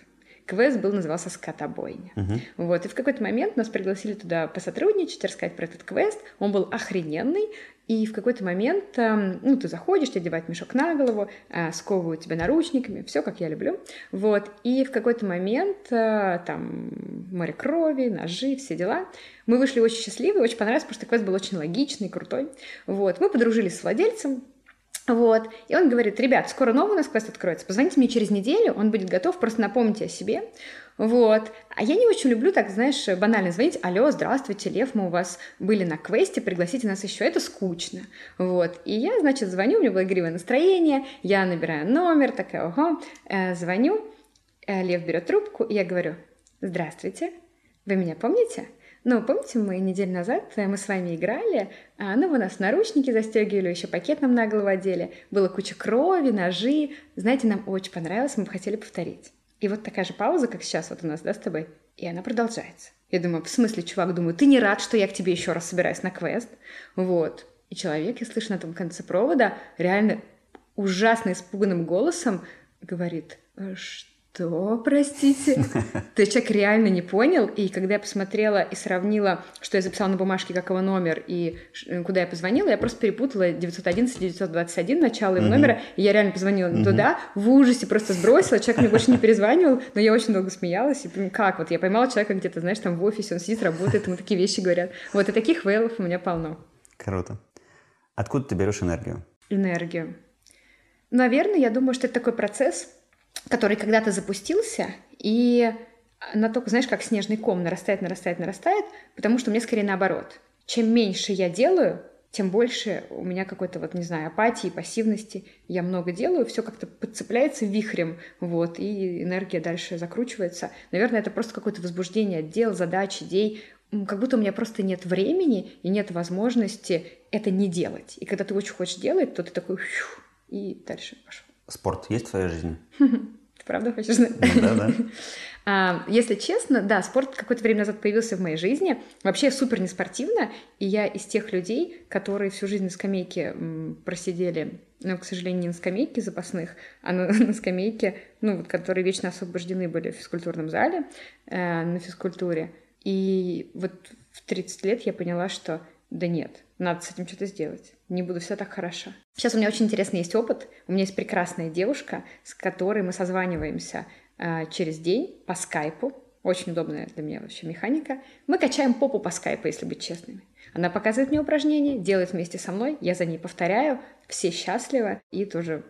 Квест был, назывался «Скотобойня». Uh-huh. Вот, и в какой-то момент нас пригласили туда посотрудничать, рассказать про этот квест. Он был охрененный, и в какой-то момент, эм, ну, ты заходишь, тебе одевают мешок на голову, э, сковывают тебя наручниками, все как я люблю. Вот, и в какой-то момент э, там море крови, ножи, все дела. Мы вышли очень счастливы, очень понравилось, потому что квест был очень логичный, крутой. Вот, мы подружились с владельцем, вот. И он говорит, ребят, скоро новый у нас квест откроется, позвоните мне через неделю, он будет готов, просто напомните о себе. Вот. А я не очень люблю так, знаешь, банально звонить, алло, здравствуйте, Лев, мы у вас были на квесте, пригласите нас еще, это скучно. Вот. И я, значит, звоню, у меня было игривое настроение, я набираю номер, такая, ого, э, звоню, э, Лев берет трубку, и я говорю, здравствуйте, вы меня помните? Ну, помните, мы неделю назад э, мы с вами играли, а, ну, вы нас наручники застегивали, еще пакет нам на голову одели, было куча крови, ножи. Знаете, нам очень понравилось, мы бы хотели повторить. И вот такая же пауза, как сейчас вот у нас, да, с тобой, и она продолжается. Я думаю, в смысле, чувак, думаю, ты не рад, что я к тебе еще раз собираюсь на квест? Вот. И человек, я слышу на том конце провода, реально ужасно испуганным голосом говорит, что что, простите? [LAUGHS] То есть человек реально не понял, и когда я посмотрела и сравнила, что я записала на бумажке, как его номер, и куда я позвонила, я просто перепутала 911-921 начало его номера, и я реально позвонила туда, в ужасе просто сбросила, человек мне больше не перезванивал, но я очень долго смеялась, и как вот, я поймала человека где-то, знаешь, там в офисе, он сидит, работает, ему такие вещи говорят. Вот, и таких вейлов у меня полно. Круто. Откуда ты берешь энергию? Энергию. Наверное, я думаю, что это такой процесс, который когда-то запустился, и на только, знаешь, как снежный ком нарастает, нарастает, нарастает, потому что мне скорее наоборот. Чем меньше я делаю, тем больше у меня какой-то, вот, не знаю, апатии, пассивности. Я много делаю, все как-то подцепляется вихрем, вот, и энергия дальше закручивается. Наверное, это просто какое-то возбуждение от дел, задач, идей. Как будто у меня просто нет времени и нет возможности это не делать. И когда ты очень хочешь делать, то ты такой, и дальше пошел. Спорт есть в твоей жизни? [LAUGHS] Ты правда хочешь знать? Да, да. [LAUGHS] А, если честно, да, спорт какое-то время назад появился в моей жизни. Вообще я супер неспортивна, и я из тех людей, которые всю жизнь на скамейке просидели, но, к сожалению, не на скамейке запасных, а на, [LAUGHS] на скамейке, ну, вот, которые вечно освобождены были в физкультурном зале, э, на физкультуре. И вот в 30 лет я поняла, что да нет, надо с этим что-то сделать. Не буду все так хорошо. Сейчас у меня очень интересный есть опыт. У меня есть прекрасная девушка, с которой мы созваниваемся э, через день по скайпу. Очень удобная для меня вообще механика. Мы качаем попу по скайпу, если быть честными. Она показывает мне упражнения, делает вместе со мной, я за ней повторяю, все счастливы, и тоже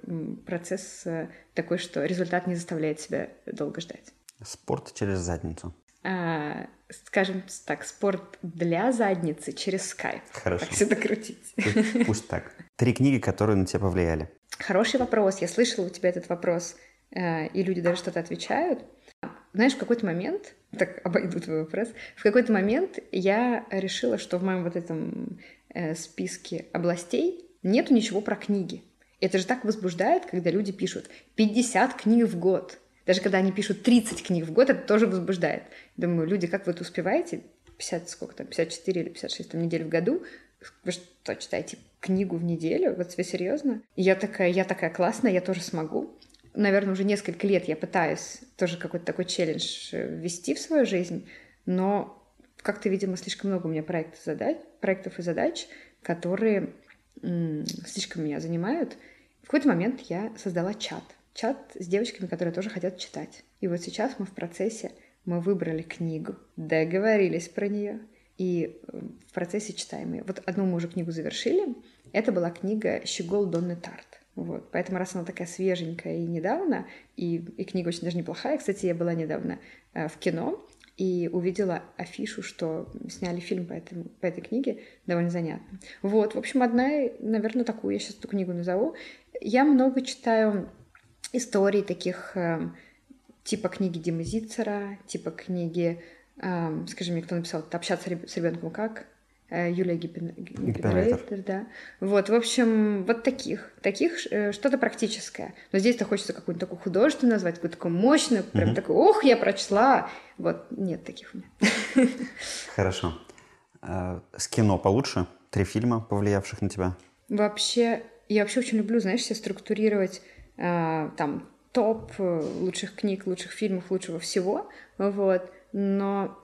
процесс э, такой, что результат не заставляет себя долго ждать. Спорт через задницу. А, скажем так, спорт для задницы через скайп. Хорошо. Так все докрутить. Пусть, пусть так. Три книги, которые на тебя повлияли. Хороший вопрос. Я слышала у тебя этот вопрос, э, и люди даже что-то отвечают. Знаешь, в какой-то момент, так обойду твой вопрос, в какой-то момент я решила, что в моем вот этом э, списке областей нету ничего про книги. Это же так возбуждает, когда люди пишут 50 книг в год. Даже когда они пишут 30 книг в год, это тоже возбуждает. Думаю, люди, как вы это успеваете? 50, сколько там, 54 или 56 там, недель в году. Вы что, читаете книгу в неделю? Вот вы серьезно? И я такая, я такая классная, я тоже смогу. Наверное, уже несколько лет я пытаюсь тоже какой-то такой челлендж э, ввести в свою жизнь, но как-то, видимо, слишком много у меня проектов, задач, проектов и задач, которые м- слишком меня занимают. В какой-то момент я создала чат. Чат с девочками, которые тоже хотят читать. И вот сейчас мы в процессе, мы выбрали книгу, договорились про нее, и э, в процессе читаем ее. Вот одну мы уже книгу завершили. Это была книга «Щегол Донны Тарт». Вот. Поэтому раз она такая свеженькая и недавно, и, и книга очень даже неплохая. Кстати, я была недавно э, в кино и увидела афишу, что сняли фильм по, этому, по этой книге, довольно занятно. Вот, в общем, одна, наверное, такую, я сейчас эту книгу назову. Я много читаю историй таких, э, типа книги Димы Зицера, типа книги, э, скажи мне, кто написал, «Общаться с ребенком как?» Э, Юлия Гиппенрейтер, да. Вот, в общем, вот таких, таких э, что-то практическое. Но здесь-то хочется какую-нибудь такую художественную назвать, какую-то такую мощную, прям угу. такую, ох, я прочла. Вот, нет таких у меня. [LAUGHS] Хорошо. А, с кино получше? Три фильма, повлиявших на тебя? Вообще, я вообще очень люблю, знаешь, себе структурировать э, там топ лучших книг, лучших фильмов, лучшего всего, вот. Но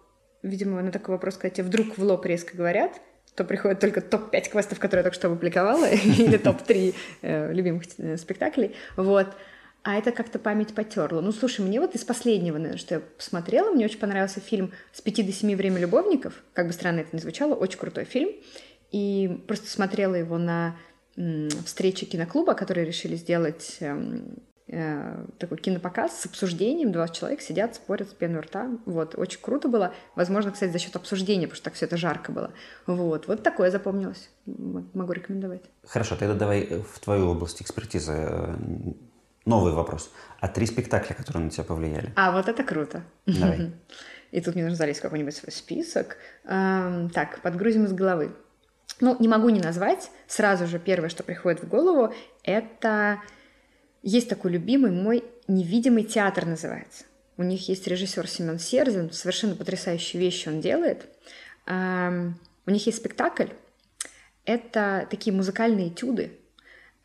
видимо, на такой вопрос, когда тебе вдруг в лоб резко говорят, то приходит только топ-5 квестов, которые я только что опубликовала, [LAUGHS] или топ-3 э, любимых э, спектаклей, вот. А это как-то память потерла. Ну, слушай, мне вот из последнего, наверное, что я посмотрела, мне очень понравился фильм «С пяти до семи время любовников», как бы странно это ни звучало, очень крутой фильм, и просто смотрела его на встрече киноклуба, которые решили сделать эм, Э, такой кинопоказ с обсуждением, 20 человек сидят, спорят с пеной рта. Вот, очень круто было. Возможно, кстати, за счет обсуждения, потому что так все это жарко было. Вот, вот такое запомнилось. Могу рекомендовать. Хорошо, тогда давай в твою область экспертизы э, новый вопрос. А три спектакля, которые на тебя повлияли? А, вот это круто. Давай. [LAUGHS] И тут мне нужно залезть в какой-нибудь свой список. Эм, так, подгрузим из головы. Ну, не могу не назвать. Сразу же первое, что приходит в голову, это есть такой любимый мой невидимый театр называется. У них есть режиссер Семен Серзин, совершенно потрясающие вещи он делает. У них есть спектакль. Это такие музыкальные этюды,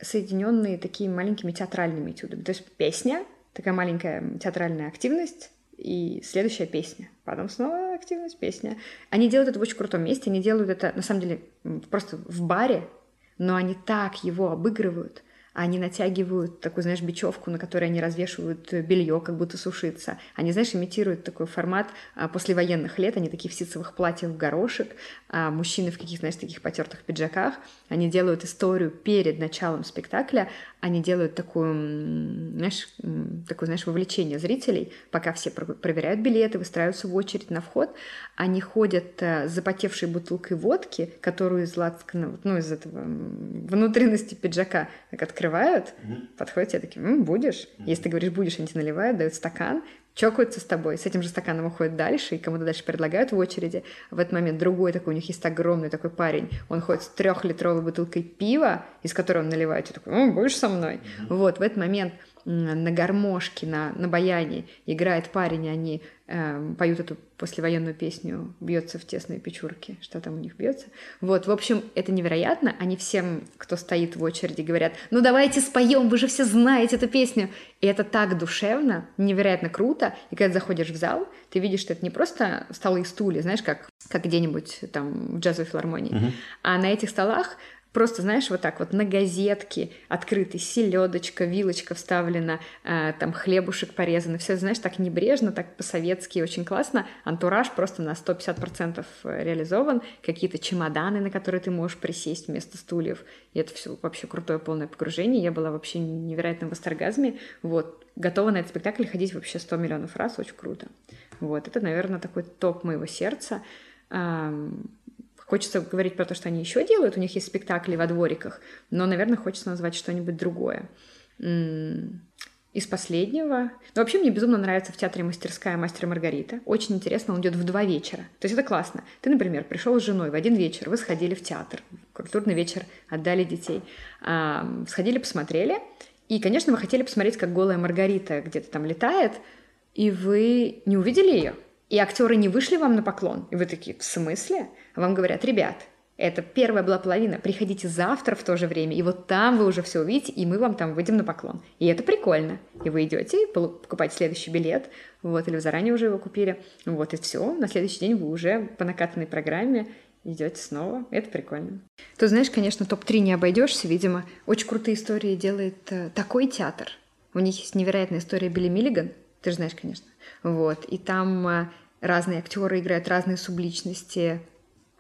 соединенные такими маленькими театральными этюдами. То есть песня, такая маленькая театральная активность, и следующая песня. Потом снова активность, песня. Они делают это в очень крутом месте, они делают это, на самом деле, просто в баре, но они так его обыгрывают – они натягивают такую, знаешь, бечевку, на которой они развешивают белье, как будто сушится. Они, знаешь, имитируют такой формат а, послевоенных лет. Они такие в ситцевых платьях в горошек, а мужчины в каких, знаешь, таких потертых пиджаках. Они делают историю перед началом спектакля. Они делают такую, знаешь, такое, знаешь, вовлечение зрителей, пока все проверяют билеты, выстраиваются в очередь на вход. Они ходят э, с запотевшей бутылкой водки, которую из лацкана, ну, из этого внутренности пиджака так открывают, mm-hmm. подходят тебе такие, М, будешь? Mm-hmm. Если ты говоришь будешь, они тебе наливают, дают стакан, чокаются с тобой, с этим же стаканом уходят дальше, и кому-то дальше предлагают в очереди. В этот момент другой такой, у них есть огромный такой парень, он ходит с трехлитровой бутылкой пива, из которой он наливает, и такой, ну, будешь со мной? Mm-hmm. Вот, в этот момент на гармошке, на, на баяне играет парень, и они э, поют эту послевоенную песню «Бьется в тесные печурки», что там у них бьется. Вот, в общем, это невероятно. Они всем, кто стоит в очереди, говорят, ну давайте споем, вы же все знаете эту песню. И это так душевно, невероятно круто. И когда заходишь в зал, ты видишь, что это не просто столы и стулья, знаешь, как, как где-нибудь там в джазовой филармонии, uh-huh. а на этих столах Просто, знаешь, вот так вот на газетке открытый, селедочка, вилочка вставлена, э, там хлебушек порезан, все, знаешь, так небрежно, так по-советски, очень классно. Антураж просто на 150% реализован, какие-то чемоданы, на которые ты можешь присесть вместо стульев. И это все вообще крутое полное погружение. Я была вообще невероятно в восторгазме. Вот. Готова на этот спектакль ходить вообще 100 миллионов раз, очень круто. Вот, это, наверное, такой топ моего сердца. Хочется говорить про то, что они еще делают. У них есть спектакли во двориках, но, наверное, хочется назвать что-нибудь другое. Из последнего... Ну, вообще, мне безумно нравится в театре мастерская «Мастер Маргарита». Очень интересно, он идет в два вечера. То есть это классно. Ты, например, пришел с женой в один вечер, вы сходили в театр, культурный вечер, отдали детей, сходили, посмотрели, и, конечно, вы хотели посмотреть, как голая Маргарита где-то там летает, и вы не увидели ее. И актеры не вышли вам на поклон. И вы такие, в смысле? Вам говорят, ребят, это первая была половина. Приходите завтра в то же время, и вот там вы уже все увидите, и мы вам там выйдем на поклон. И это прикольно. И вы идете, покупаете следующий билет, вот, или вы заранее уже его купили, вот, и все. На следующий день вы уже по накатанной программе идете снова. Это прикольно. Ты знаешь, конечно, топ-3 не обойдешься, видимо. Очень крутые истории делает э, такой театр. У них есть невероятная история Билли Миллиган. Ты же знаешь, конечно. Вот. И там э, разные актеры играют разные субличности.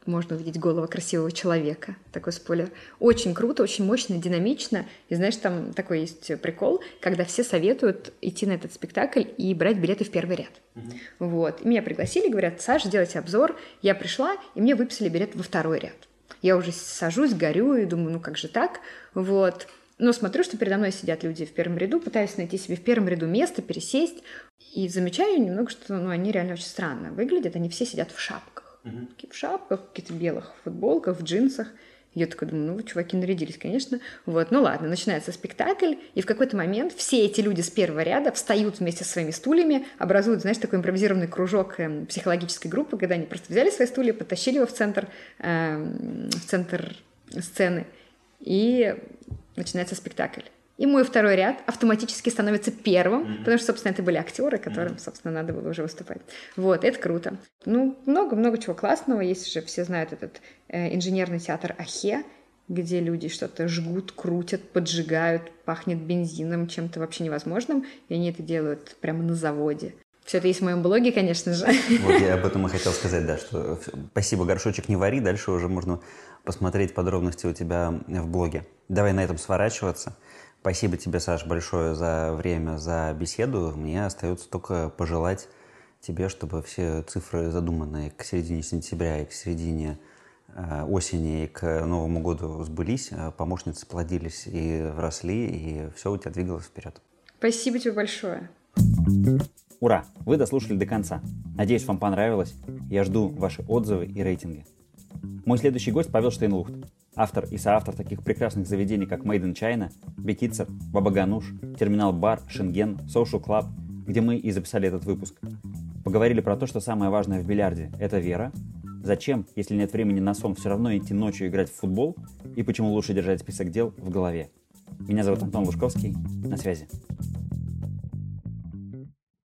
Можно увидеть голову красивого человека. Такой спойлер. Очень круто, очень мощно, динамично. И знаешь, там такой есть прикол, когда все советуют идти на этот спектакль и брать билеты в первый ряд. Mm-hmm. Вот. И меня пригласили, говорят, Саша, делайте обзор. Я пришла, и мне выписали билет во второй ряд. Я уже сажусь, горю и думаю, ну как же так? Вот. Но смотрю, что передо мной сидят люди в первом ряду, пытаюсь найти себе в первом ряду место, пересесть. И замечаю немного, что ну, они реально очень странно выглядят. Они все сидят в шапках. Uh-huh. Такие в шапках, в каких-то белых футболках, в джинсах. Я такая думаю, ну, чуваки нарядились, конечно. Вот, ну ладно, начинается спектакль, и в какой-то момент все эти люди с первого ряда встают вместе со своими стульями, образуют, знаешь, такой импровизированный кружок э, психологической группы, когда они просто взяли свои стулья, подтащили его в центр, э, в центр сцены, и начинается спектакль. И мой второй ряд автоматически становится первым, mm-hmm. потому что, собственно, это были актеры, которым, mm-hmm. собственно, надо было уже выступать. Вот, это круто. Ну, много-много чего классного. Есть же, все знают этот э, инженерный театр Ахе, где люди что-то жгут, крутят, поджигают, пахнет бензином, чем-то вообще невозможным, и они это делают прямо на заводе. Все это есть в моем блоге, конечно же. Вот я об этом и [LAUGHS] хотел сказать, да, что спасибо, горшочек не вари, дальше уже можно посмотреть подробности у тебя в блоге. Давай на этом сворачиваться. Спасибо тебе, Саш, большое за время, за беседу. Мне остается только пожелать тебе, чтобы все цифры, задуманные к середине сентября и к середине э, осени и к Новому году сбылись, э, помощницы плодились и росли, и все у тебя двигалось вперед. Спасибо тебе большое. Ура! Вы дослушали до конца. Надеюсь, вам понравилось. Я жду ваши отзывы и рейтинги. Мой следующий гость Павел Штейнлухт, автор и соавтор таких прекрасных заведений, как Made in China, Бекитцер, Баба Гануш, Терминал Бар, Шенген, Social Club, где мы и записали этот выпуск. Поговорили про то, что самое важное в бильярде – это вера, зачем, если нет времени на сон, все равно идти ночью играть в футбол, и почему лучше держать список дел в голове. Меня зовут Антон Лужковский. На связи.